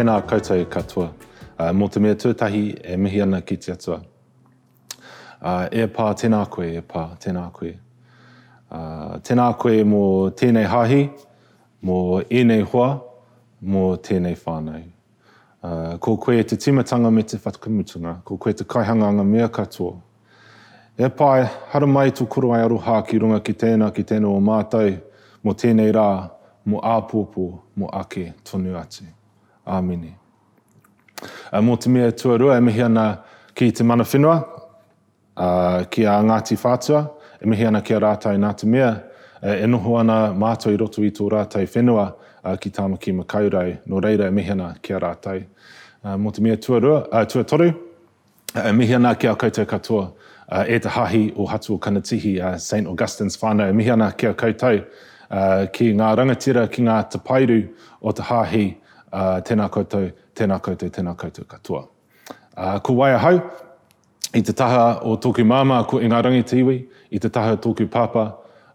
tēnā koutou katoa. Uh, mō te mea tuatahi e mihi ana ki te atua. Uh, e pā tēnā koe, e pā tēnā koe. Uh, tēnā koe mō tēnei hahi, mō ēnei hoa, mō tēnei whānau. Uh, ko koe te timatanga me te whatakamutunga, ko koe te kaihanganga mea katoa. E pai, hara mai tu kuro ai aroha ki runga ki tēnā ki tēnā o mātou, mo tēnei rā, mo āpōpō, mo ake tonu atu. Āmini. Uh, mō te mea tuarua, e mihi ana ki te mana whenua, uh, ki a Ngāti Whātua, e mihi ana ki a rātai nā te mea, uh, e noho ana mātou i roto i tō rātai whenua uh, ki tāma ki makaurai, no reira e mihi ana ki a rātai. Uh, mō te mea tuarua, uh, tuatoru, uh, e mihi ana ki a koutou katoa, uh, e te hahi o hatu o kanatihi a uh, St. Augustine's whānau, e mihi ana ki a koutou, uh, ki ngā rangatira, ki ngā tapairu o te hahi, uh, tēnā koutou, tēnā koutou, tēnā koutou katoa. Uh, ko waia hau, i te taha o tōku māma ko Inga te iwi, i te taha o tōku pāpā,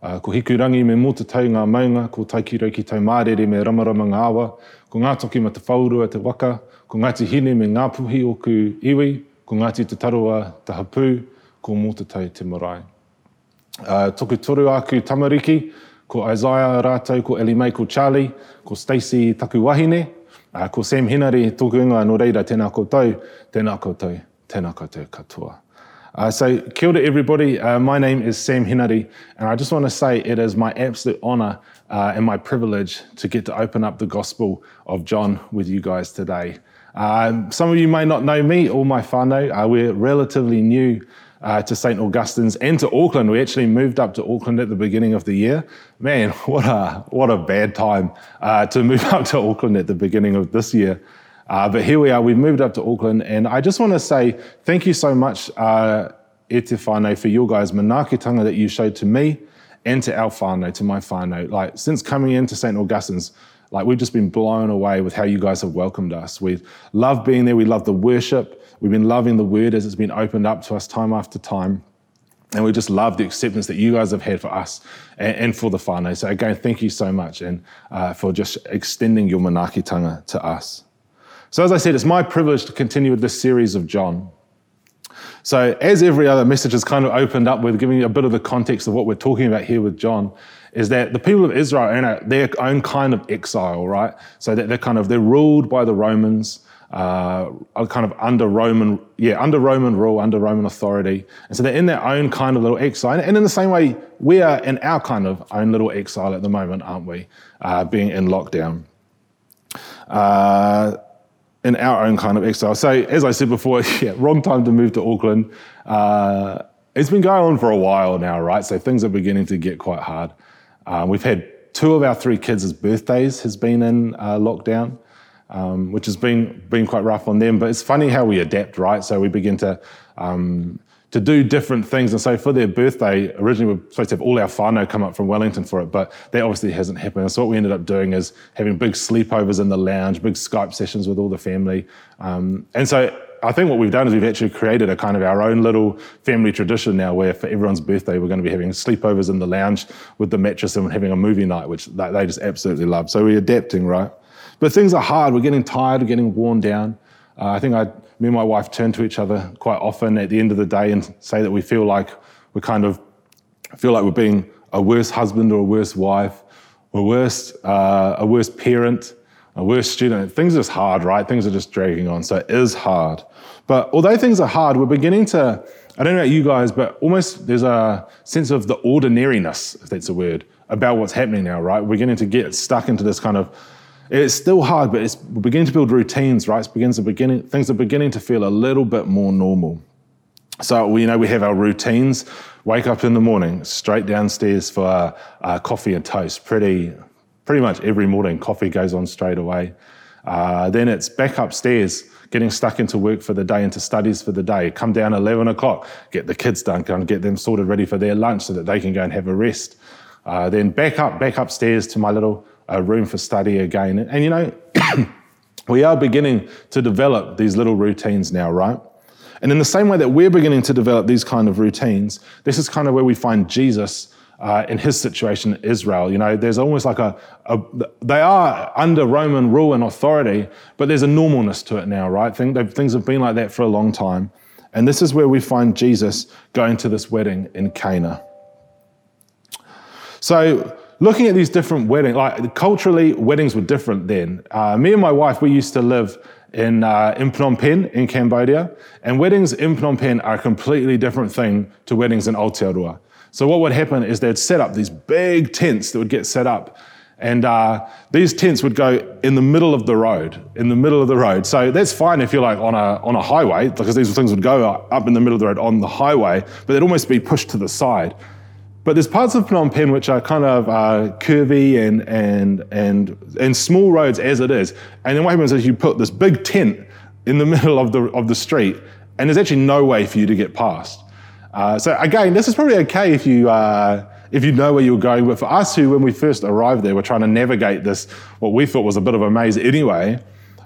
uh, ko hiku rangi me mō tau ngā maunga, ko taikiro ki tau mārere me ramarama ngā awa, ko ngā toki ma te whaurua te waka, ko ngāti hine me ngā puhi o ku iwi, ko ngāti te taroa te hapū, ko mō te tau te marae. Uh, toku toru aku tamariki, ko Isaiah rātou, ko Ellie May, ko Charlie, ko Stacey Taku Wahine, uh, ko Sam Hinari, tōku inga no reira, tēnā koutou, tēnā koutou, tēnā koutou katoa. Uh, so, kia ora everybody. Uh, my name is Sam Hinari, and I just want to say it is my absolute honour uh, and my privilege to get to open up the Gospel of John with you guys today. Um, some of you may not know me or my whānau. Uh, we're relatively new uh, to St. Augustine's and to Auckland. We actually moved up to Auckland at the beginning of the year. Man, what a, what a bad time uh, to move up to Auckland at the beginning of this year. Uh, but here we are, we've moved up to Auckland, and I just want to say thank you so much, uh, for your guys' manaakitanga that you showed to me and to our whānau, to my whānau. Like, since coming into St. Augustine's, like, we've just been blown away with how you guys have welcomed us. We love being there, we love the worship, we've been loving the word as it's been opened up to us time after time. And we just love the acceptance that you guys have had for us and, and for the whānau. So, again, thank you so much and uh, for just extending your manaakitanga to us. So, as I said, it's my privilege to continue with this series of John. So, as every other message has kind of opened up with giving you a bit of the context of what we're talking about here with John, is that the people of Israel are in their own kind of exile, right? So that they're kind of they're ruled by the Romans, uh, kind of under Roman, yeah, under Roman rule, under Roman authority, and so they're in their own kind of little exile. And in the same way, we are in our kind of own little exile at the moment, aren't we? Uh, being in lockdown. Uh, in our own kind of exile. So, as I said before, yeah, wrong time to move to Auckland. Uh, it's been going on for a while now, right? So things are beginning to get quite hard. Uh, we've had two of our three kids' birthdays has been in uh, lockdown, um, which has been been quite rough on them. But it's funny how we adapt, right? So we begin to um, to do different things. And so for their birthday, originally we were supposed to have all our whānau come up from Wellington for it, but that obviously hasn't happened. And so what we ended up doing is having big sleepovers in the lounge, big Skype sessions with all the family. Um, and so I think what we've done is we've actually created a kind of our own little family tradition now where for everyone's birthday we're going to be having sleepovers in the lounge with the mattress and having a movie night, which they just absolutely love. So we're adapting, right? But things are hard. We're getting tired, we're getting worn down. Uh, I think I me and my wife turn to each other quite often at the end of the day and say that we feel like we're kind of feel like we're being a worse husband or a worse wife, or worse, uh, a worse parent, a worse student. Things are just hard, right? Things are just dragging on. So it is hard. But although things are hard, we're beginning to, I don't know about you guys, but almost there's a sense of the ordinariness, if that's a word, about what's happening now, right? We're beginning to get stuck into this kind of it's still hard, but it's we're beginning to build routines, right? It's begins to beginning, things are beginning to feel a little bit more normal. So we you know we have our routines. Wake up in the morning, straight downstairs for uh, coffee and toast. Pretty, pretty much every morning, coffee goes on straight away. Uh, then it's back upstairs, getting stuck into work for the day, into studies for the day. Come down 11 o'clock, get the kids done, and get them sorted ready for their lunch so that they can go and have a rest. Uh, then back up, back upstairs to my little a room for study again. And, and you know, we are beginning to develop these little routines now, right? And in the same way that we're beginning to develop these kind of routines, this is kind of where we find Jesus uh, in his situation, Israel. You know, there's almost like a, a, they are under Roman rule and authority, but there's a normalness to it now, right? Things have been like that for a long time. And this is where we find Jesus going to this wedding in Cana. So, looking at these different weddings, like culturally, weddings were different then. Uh, me and my wife, we used to live in, uh, in Phnom Penh in Cambodia, and weddings in Phnom Penh are a completely different thing to weddings in Aotearoa. So what would happen is they'd set up these big tents that would get set up, and uh, these tents would go in the middle of the road, in the middle of the road. So that's fine if you're like on a, on a highway, because these things would go up in the middle of the road on the highway, but they'd almost be pushed to the side. But there's parts of Phnom Penh which are kind of uh, curvy and, and, and, and small roads as it is. And then what happens is you put this big tent in the middle of the, of the street, and there's actually no way for you to get past. Uh, so again, this is probably okay if you, uh, if you know where you're going. But for us who, when we first arrived there, were trying to navigate this, what we thought was a bit of a maze anyway,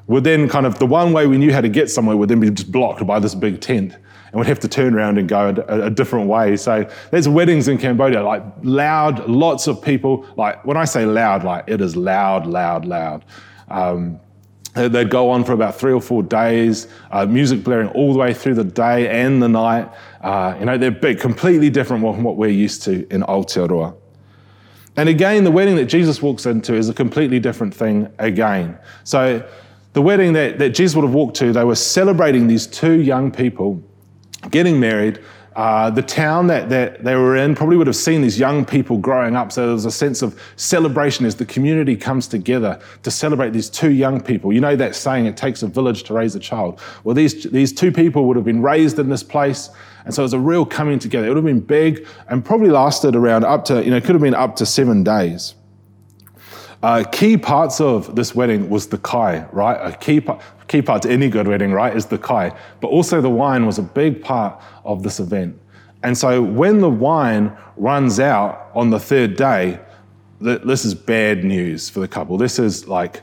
would then kind of, the one way we knew how to get somewhere would then be just blocked by this big tent and we'd have to turn around and go a, a, different way. So there's weddings in Cambodia, like loud, lots of people. Like when I say loud, like it is loud, loud, loud. Um, they'd go on for about three or four days, uh, music blaring all the way through the day and the night. Uh, you know, they're big, completely different from what we're used to in Aotearoa. And again, the wedding that Jesus walks into is a completely different thing again. So the wedding that, that Jesus would have walked to, they were celebrating these two young people getting married. Uh, the town that, that they were in probably would have seen these young people growing up. So there was a sense of celebration as the community comes together to celebrate these two young people. You know that saying, it takes a village to raise a child. Well, these, these two people would have been raised in this place. And so it was a real coming together. It would have been big and probably lasted around up to, you know, it could have been up to seven days. Uh, key parts of this wedding was the kai, right? A key part, key part to any good wedding, right, is the kai. But also the wine was a big part of this event. And so when the wine runs out on the third day, this is bad news for the couple. This is like,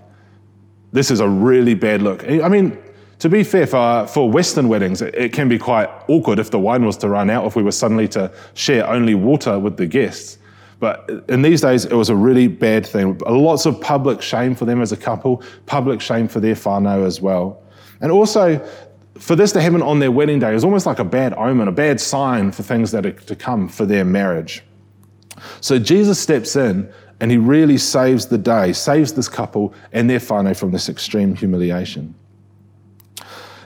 this is a really bad look. I mean, to be fair, for, for Western weddings, it, it can be quite awkward if the wine was to run out, if we were suddenly to share only water with the guests. But in these days, it was a really bad thing. Lots of public shame for them as a couple, public shame for their whānau as well. And also, for this to happen on their wedding day is almost like a bad omen, a bad sign for things that are to come for their marriage. So Jesus steps in and he really saves the day, saves this couple and their whānau from this extreme humiliation.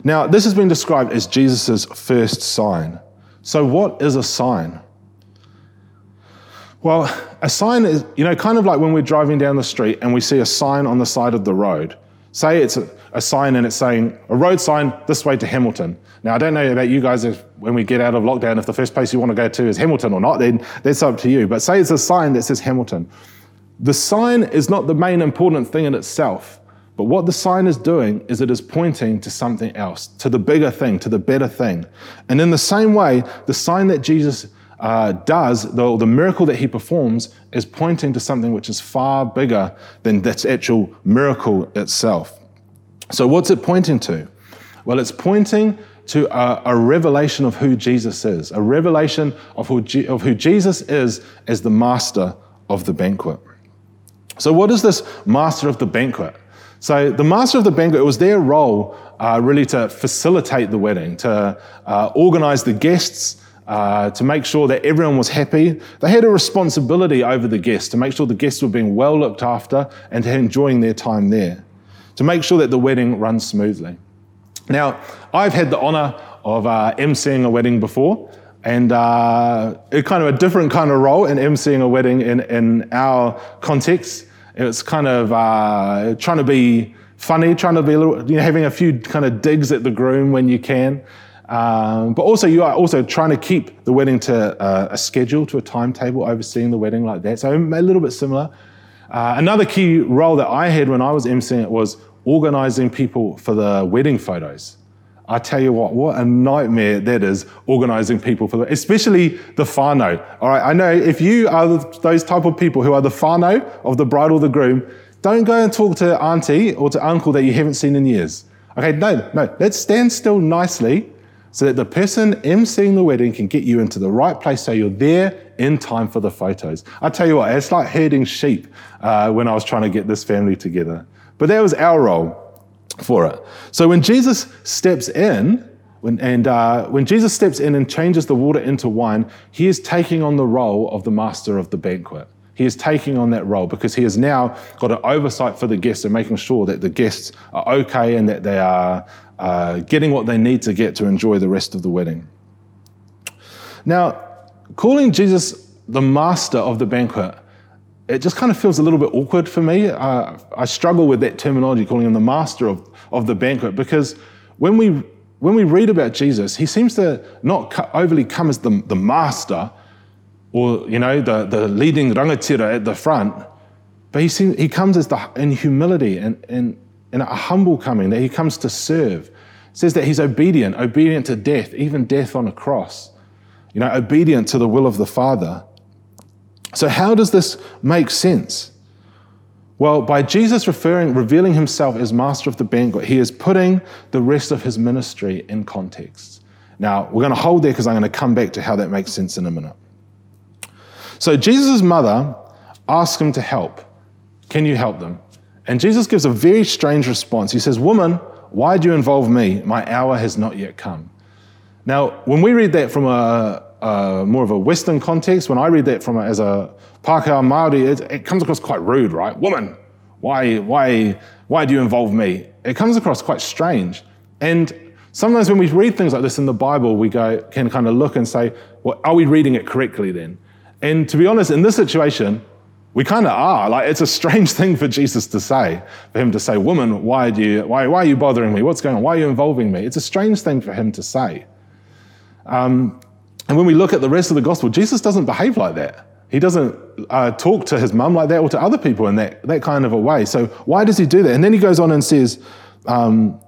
Now, this has been described as Jesus' first sign. So, what is a sign? Well, a sign is, you know, kind of like when we're driving down the street and we see a sign on the side of the road. Say it's a, a sign and it's saying, a road sign this way to Hamilton. Now, I don't know about you guys if when we get out of lockdown, if the first place you want to go to is Hamilton or not, then that's up to you. But say it's a sign that says Hamilton. The sign is not the main important thing in itself, but what the sign is doing is it is pointing to something else, to the bigger thing, to the better thing. And in the same way, the sign that Jesus uh, does, though the miracle that he performs, is pointing to something which is far bigger than that actual miracle itself. So, what's it pointing to? Well, it's pointing to a, a revelation of who Jesus is, a revelation of who, G, of who Jesus is as the master of the banquet. So, what is this master of the banquet? So, the master of the banquet, it was their role uh, really to facilitate the wedding, to uh, organize the guests, uh, to make sure that everyone was happy. They had a responsibility over the guests to make sure the guests were being well looked after and enjoying their time there, to make sure that the wedding runs smoothly. Now, I've had the honor of uh, emceeing a wedding before, and uh, it's kind of a different kind of role in emceeing a wedding in, in our context. It's kind of uh, trying to be funny, trying to be a little, you know, having a few kind of digs at the groom when you can. Um, but also, you are also trying to keep the wedding to uh, a schedule, to a timetable, overseeing the wedding like that. So a little bit similar. Uh, another key role that I had when I was emceeing it was organizing people for the wedding photos. I tell you what, what a nightmare that is organizing people for the, especially the whānau. All right, I know if you are those type of people who are the whānau of the bride or the groom, don't go and talk to auntie or to uncle that you haven't seen in years. Okay, no, no, let's stand still nicely so that the person emceeing the wedding can get you into the right place so you're there in time for the photos. I tell you what, it's like herding sheep uh, when I was trying to get this family together. But that was our role for it. So when Jesus steps in, when, and uh, when Jesus steps in and changes the water into wine, he is taking on the role of the master of the banquet. He is taking on that role because he has now got an oversight for the guests and making sure that the guests are okay and that they are uh, getting what they need to get to enjoy the rest of the wedding. Now, calling Jesus the master of the banquet, it just kind of feels a little bit awkward for me. Uh, I struggle with that terminology, calling him the master of, of the banquet, because when we when we read about Jesus, he seems to not overly come as the, the master or, you know, the, the leading rangatira at the front, but he, seems, he comes as the, in humility and, and, and a humble coming, that he comes to serve. It says that he's obedient, obedient to death, even death on a cross, you know, obedient to the will of the Father. So, how does this make sense? Well, by Jesus referring, revealing himself as master of the banquet, he is putting the rest of his ministry in context. Now, we're going to hold there because I'm going to come back to how that makes sense in a minute. So, Jesus' mother asks him to help. Can you help them? And Jesus gives a very strange response. He says, Woman, why do you involve me? My hour has not yet come. Now, when we read that from a, a more of a Western context, when I read that from a, as a Pākehā Māori, it, it comes across quite rude, right? Woman, why, why, why do you involve me? It comes across quite strange. And sometimes when we read things like this in the Bible, we go, can kind of look and say, well, are we reading it correctly then? And to be honest, in this situation, we kind of are. Like, it's a strange thing for Jesus to say, for him to say, Woman, why, do you, why, why are you bothering me? What's going on? Why are you involving me? It's a strange thing for him to say. Um, and when we look at the rest of the gospel, Jesus doesn't behave like that. He doesn't uh, talk to his mum like that or to other people in that, that kind of a way. So why does he do that? And then he goes on and says um,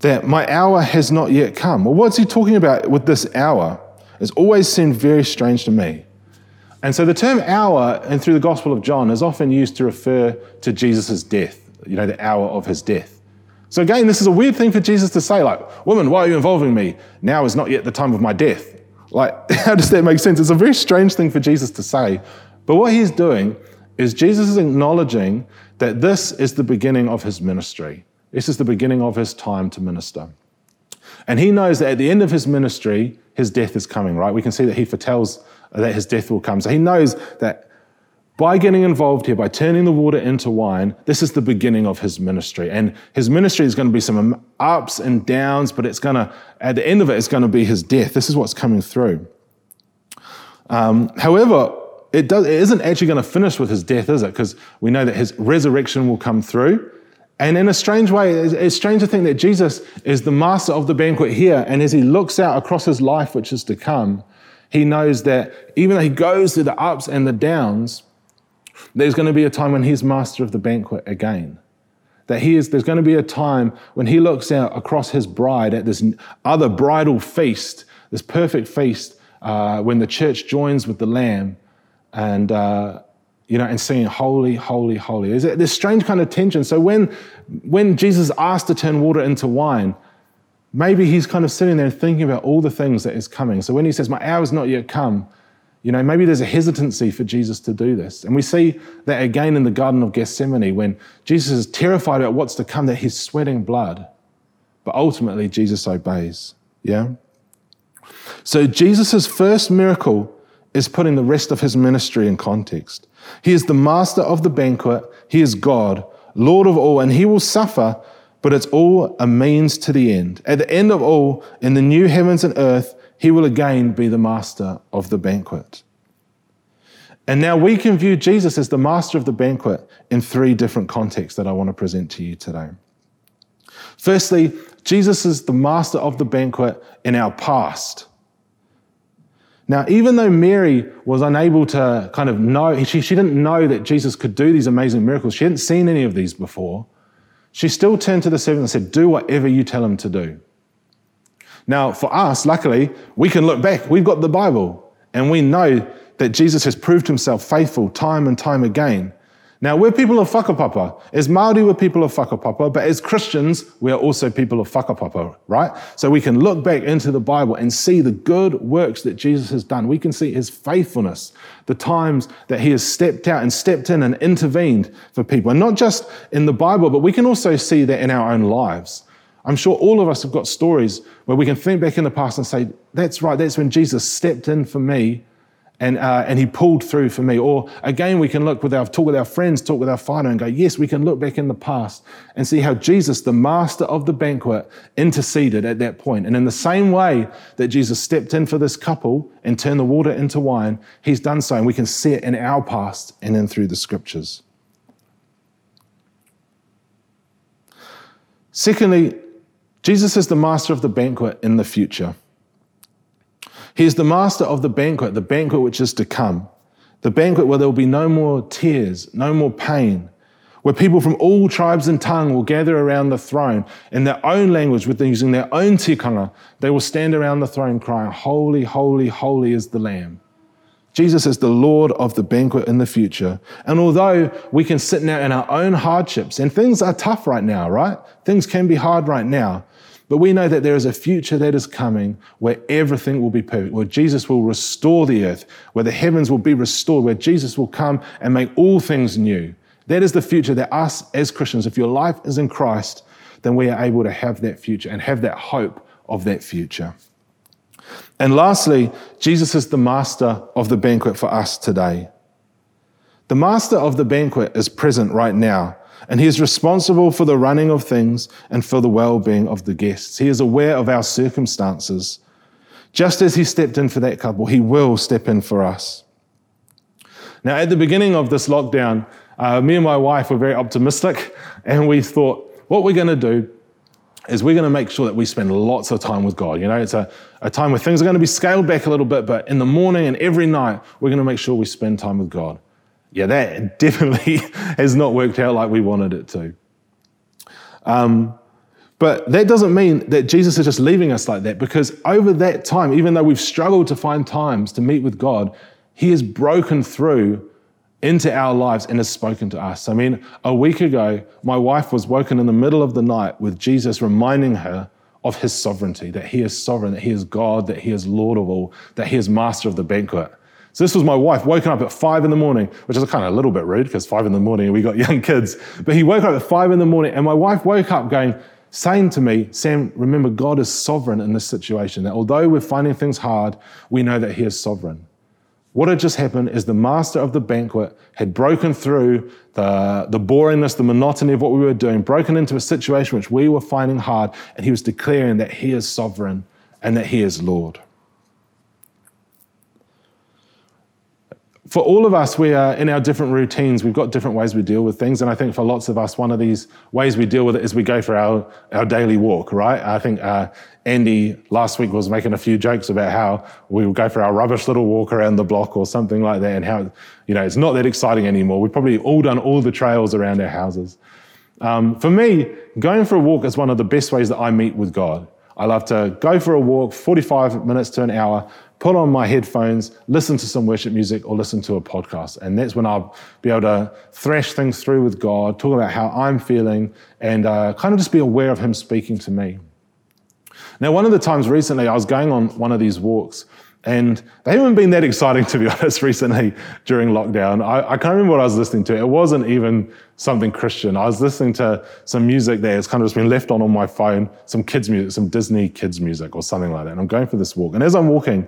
that my hour has not yet come. Well, what's he talking about with this hour? It's always seemed very strange to me. And so the term hour, and through the Gospel of John, is often used to refer to Jesus' death, you know, the hour of his death. So again, this is a weird thing for Jesus to say, like, woman, why are you involving me? Now is not yet the time of my death. Like, how does that make sense? It's a very strange thing for Jesus to say. But what he's doing is Jesus is acknowledging that this is the beginning of his ministry. This is the beginning of his time to minister. And he knows that at the end of his ministry, his death is coming, right? We can see that he foretells that his death will come. So he knows that by getting involved here, by turning the water into wine, this is the beginning of his ministry. And his ministry is going to be some ups and downs, but it's going to, at the end of it, it's going to be his death. This is what's coming through. Um, however, it, does, it isn't actually going to finish with his death, is it? Because we know that his resurrection will come through. And in a strange way, it's strange to think that Jesus is the master of the banquet here. And as he looks out across his life, which is to come, he knows that even though he goes through the ups and the downs, there's going to be a time when he's master of the banquet again. That he is, there's going to be a time when he looks out across his bride at this other bridal feast, this perfect feast, uh, when the church joins with the Lamb and, uh, you know, and singing, Holy, Holy, Holy. There's this strange kind of tension. So when, when Jesus asked to turn water into wine, maybe he's kind of sitting there thinking about all the things that is coming. So when he says, My hour's not yet come, you know, maybe there's a hesitancy for Jesus to do this. And we see that again in the Garden of Gethsemane when Jesus is terrified about what's to come, that he's sweating blood. But ultimately, Jesus obeys. Yeah? So Jesus' first miracle is putting the rest of his ministry in context. He is the master of the banquet, he is God, Lord of all, and he will suffer, but it's all a means to the end. At the end of all, in the new heavens and earth, he will again be the master of the banquet. And now we can view Jesus as the master of the banquet in three different contexts that I want to present to you today. Firstly, Jesus is the master of the banquet in our past. Now, even though Mary was unable to kind of know, she, she didn't know that Jesus could do these amazing miracles, she hadn't seen any of these before, she still turned to the servant and said, Do whatever you tell him to do. Now, for us, luckily, we can look back. We've got the Bible, and we know that Jesus has proved himself faithful time and time again. Now, we're people of whakapapa. As Māori, we're people of whakapapa, but as Christians, we are also people of whakapapa, right? So we can look back into the Bible and see the good works that Jesus has done. We can see his faithfulness, the times that he has stepped out and stepped in and intervened for people. And not just in the Bible, but we can also see that in our own lives. I'm sure all of us have got stories where we can think back in the past and say, that's right, that's when Jesus stepped in for me and, uh, and he pulled through for me. Or again, we can look with our talk with our friends, talk with our father, and go, yes, we can look back in the past and see how Jesus, the master of the banquet, interceded at that point. And in the same way that Jesus stepped in for this couple and turned the water into wine, he's done so, and we can see it in our past and then through the scriptures. Secondly, Jesus is the master of the banquet in the future. He is the master of the banquet, the banquet which is to come, the banquet where there will be no more tears, no more pain, where people from all tribes and tongue will gather around the throne in their own language, with using their own tikanga. They will stand around the throne crying, Holy, holy, holy is the Lamb. Jesus is the Lord of the banquet in the future. And although we can sit now in our own hardships, and things are tough right now, right? Things can be hard right now. But we know that there is a future that is coming where everything will be perfect, where Jesus will restore the earth, where the heavens will be restored, where Jesus will come and make all things new. That is the future that us as Christians, if your life is in Christ, then we are able to have that future and have that hope of that future. And lastly, Jesus is the master of the banquet for us today. The master of the banquet is present right now and he is responsible for the running of things and for the well being of the guests. He is aware of our circumstances. Just as he stepped in for that couple, he will step in for us. Now, at the beginning of this lockdown, uh, me and my wife were very optimistic, and we thought, what we're going to do is we're going to make sure that we spend lots of time with God. You know, it's a, a time where things are going to be scaled back a little bit, but in the morning and every night, we're going to make sure we spend time with God yeah, that definitely has not worked out like we wanted it to. Um, but that doesn't mean that Jesus is just leaving us like that because over that time, even though we've struggled to find times to meet with God, He has broken through into our lives and has spoken to us. I mean, a week ago, my wife was woken in the middle of the night with Jesus reminding her of His sovereignty, that He is sovereign, that He is God, that He is Lord of all, that He is master of the banquet. So this was my wife woken up at five in the morning, which is kind of a little bit rude because five in the morning and we got young kids. But he woke up at five in the morning and my wife woke up going, saying to me, Sam, remember God is sovereign in this situation. That although we're finding things hard, we know that he is sovereign. What had just happened is the master of the banquet had broken through the, the boringness, the monotony of what we were doing, broken into a situation which we were finding hard, and he was declaring that he is sovereign and that he is Lord. For all of us, we are in our different routines. We've got different ways we deal with things. And I think for lots of us, one of these ways we deal with it is we go for our, our daily walk, right? I think uh, Andy last week was making a few jokes about how we would go for our rubbish little walk around the block or something like that and how, you know, it's not that exciting anymore. We've probably all done all the trails around our houses. Um, for me, going for a walk is one of the best ways that I meet with God. I love to go for a walk, 45 minutes to an hour, put on my headphones, listen to some worship music, or listen to a podcast. And that's when I'll be able to thrash things through with God, talk about how I'm feeling, and uh, kind of just be aware of Him speaking to me. Now, one of the times recently, I was going on one of these walks, and they haven't been that exciting, to be honest, recently during lockdown. I, I, can't remember what I was listening to. It wasn't even something Christian. I was listening to some music there. It's kind of just been left on on my phone, some kids' music, some Disney kids' music or something like that. And I'm going for this walk. And as I'm walking,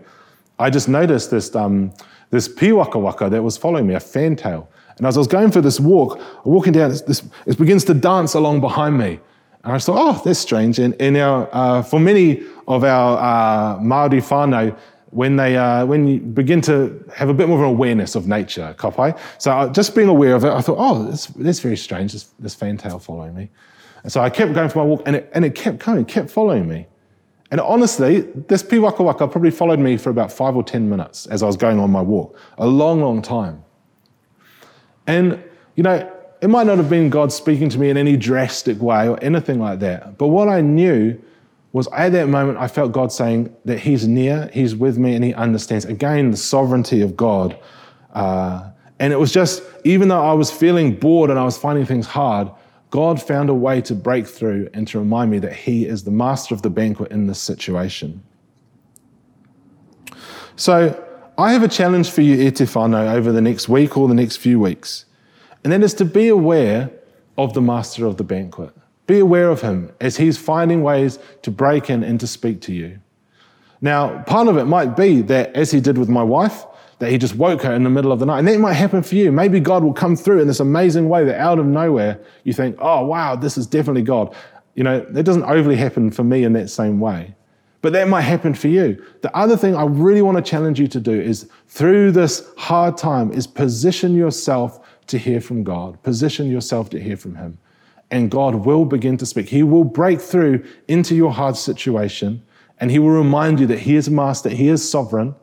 I just noticed this, um, this piwaka waka that was following me, a fantail. And as I was going for this walk, walking down, this, it begins to dance along behind me. And I thought, oh, that's strange. And, and our, uh, for many of our uh, Māori whānau, when they uh, when you begin to have a bit more of an awareness of nature, kapai. So uh, just being aware of it, I thought, oh, that's, that's very strange. This, this fantail following me, and so I kept going for my walk, and it, and it kept coming, kept following me. And honestly, this piwaka waka probably followed me for about five or 10 minutes as I was going on my walk, a long, long time. And, you know, it might not have been God speaking to me in any drastic way or anything like that. But what I knew was at that moment, I felt God saying that He's near, He's with me, and He understands. Again, the sovereignty of God uh, And it was just, even though I was feeling bored and I was finding things hard, God found a way to break through and to remind me that He is the master of the banquet in this situation. So I have a challenge for you, Etifano, over the next week or the next few weeks. And that is to be aware of the master of the banquet. Be aware of him as he's finding ways to break in and to speak to you. Now, part of it might be that, as he did with my wife, that he just woke her in the middle of the night. And that might happen for you. Maybe God will come through in this amazing way that out of nowhere you think, oh, wow, this is definitely God. You know, that doesn't overly happen for me in that same way. But that might happen for you. The other thing I really want to challenge you to do is through this hard time is position yourself to hear from God. Position yourself to hear from him. And God will begin to speak. He will break through into your hard situation and he will remind you that he is master, he is sovereign.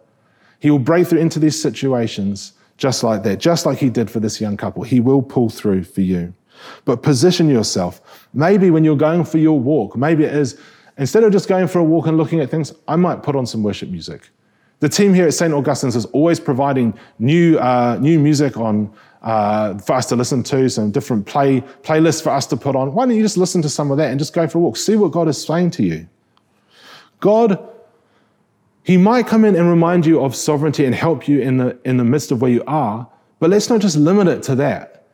He will break through into these situations just like that, just like he did for this young couple. He will pull through for you. But position yourself. Maybe when you're going for your walk, maybe it is Instead of just going for a walk and looking at things, I might put on some worship music. The team here at St. Augustine's is always providing new, uh, new music on, uh, for us to listen to, some different play, playlists for us to put on. Why don't you just listen to some of that and just go for a walk? See what God is saying to you. God, He might come in and remind you of sovereignty and help you in the, in the midst of where you are, but let's not just limit it to that.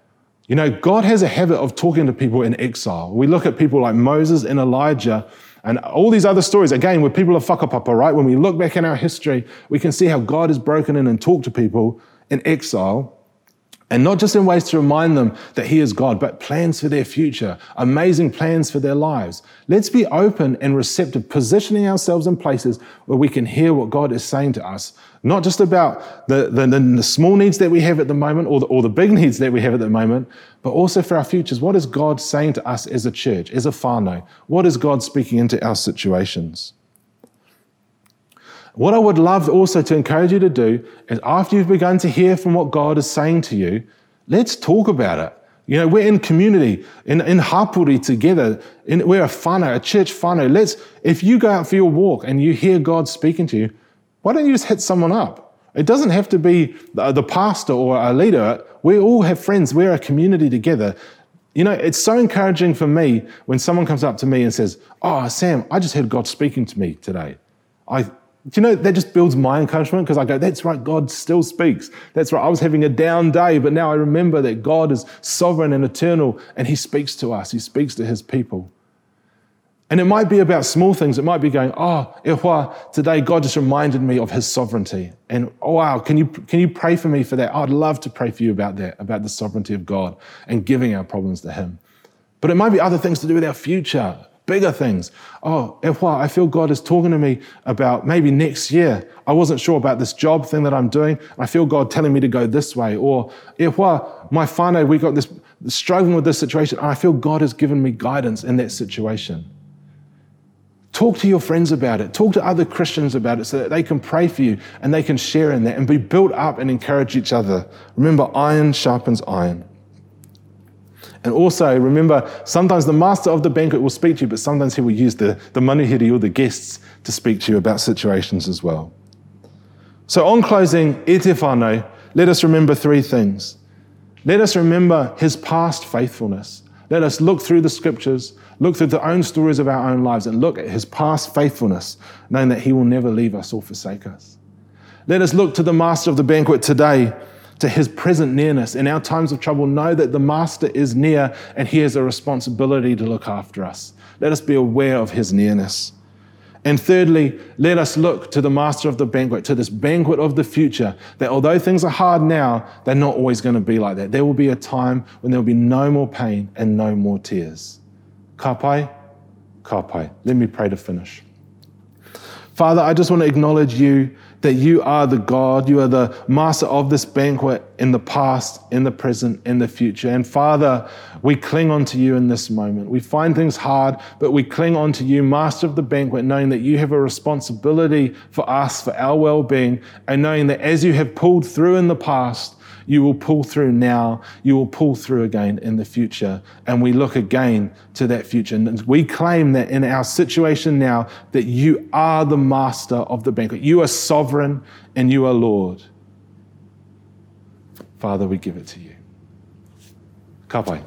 You know, God has a habit of talking to people in exile. We look at people like Moses and Elijah and all these other stories, again, where people are whakapapa, right? When we look back in our history, we can see how God has broken in and talked to people in exile. And not just in ways to remind them that He is God, but plans for their future, amazing plans for their lives. Let's be open and receptive, positioning ourselves in places where we can hear what God is saying to us not just about the, the, the, small needs that we have at the moment or the, or the big needs that we have at the moment, but also for our futures. What is God saying to us as a church, as a whānau? What is God speaking into our situations? What I would love also to encourage you to do is after you've begun to hear from what God is saying to you, let's talk about it. You know, we're in community, in, in hapori together. In, we're a whānau, a church whānau. Let's, if you go out for your walk and you hear God speaking to you, why don't you just hit someone up? It doesn't have to be the pastor or a leader. We all have friends. We're a community together. You know, it's so encouraging for me when someone comes up to me and says, Oh, Sam, I just heard God speaking to me today. I, do you know, that just builds my encouragement because I go, That's right, God still speaks. That's right, I was having a down day, but now I remember that God is sovereign and eternal and He speaks to us, He speaks to His people. And it might be about small things. It might be going, oh, Ihwa, today God just reminded me of his sovereignty. And oh, wow, can you, can you pray for me for that? I'd love to pray for you about that, about the sovereignty of God and giving our problems to him. But it might be other things to do with our future, bigger things. Oh, Ihwa, I feel God is talking to me about maybe next year. I wasn't sure about this job thing that I'm doing. I feel God telling me to go this way. Or, Ihwa, my whānau, we got this struggling with this situation. I feel God has given me guidance in that situation. Talk to your friends about it. Talk to other Christians about it so that they can pray for you and they can share in that and be built up and encourage each other. Remember, iron sharpens iron. And also, remember, sometimes the master of the banquet will speak to you, but sometimes he will use the, the manuhiri or the guests to speak to you about situations as well. So, on closing, Etifano, let us remember three things. Let us remember his past faithfulness. Let us look through the scriptures look through the own stories of our own lives and look at his past faithfulness, knowing that he will never leave us or forsake us. Let us look to the master of the banquet today, to his present nearness. In our times of trouble, know that the master is near and he has a responsibility to look after us. Let us be aware of his nearness. And thirdly, let us look to the master of the banquet, to this banquet of the future, that although things are hard now, they're not always going to be like that. There will be a time when there will be no more pain and no more tears. Kapai, Kapai. Let me pray to finish. Father, I just want to acknowledge you that you are the God, you are the master of this banquet in the past, in the present, in the future. And Father, we cling onto you in this moment. We find things hard, but we cling onto you, master of the banquet, knowing that you have a responsibility for us, for our well being, and knowing that as you have pulled through in the past, you will pull through now. You will pull through again in the future. And we look again to that future. And we claim that in our situation now, that you are the master of the banquet. You are sovereign and you are Lord. Father, we give it to you. Ka pai.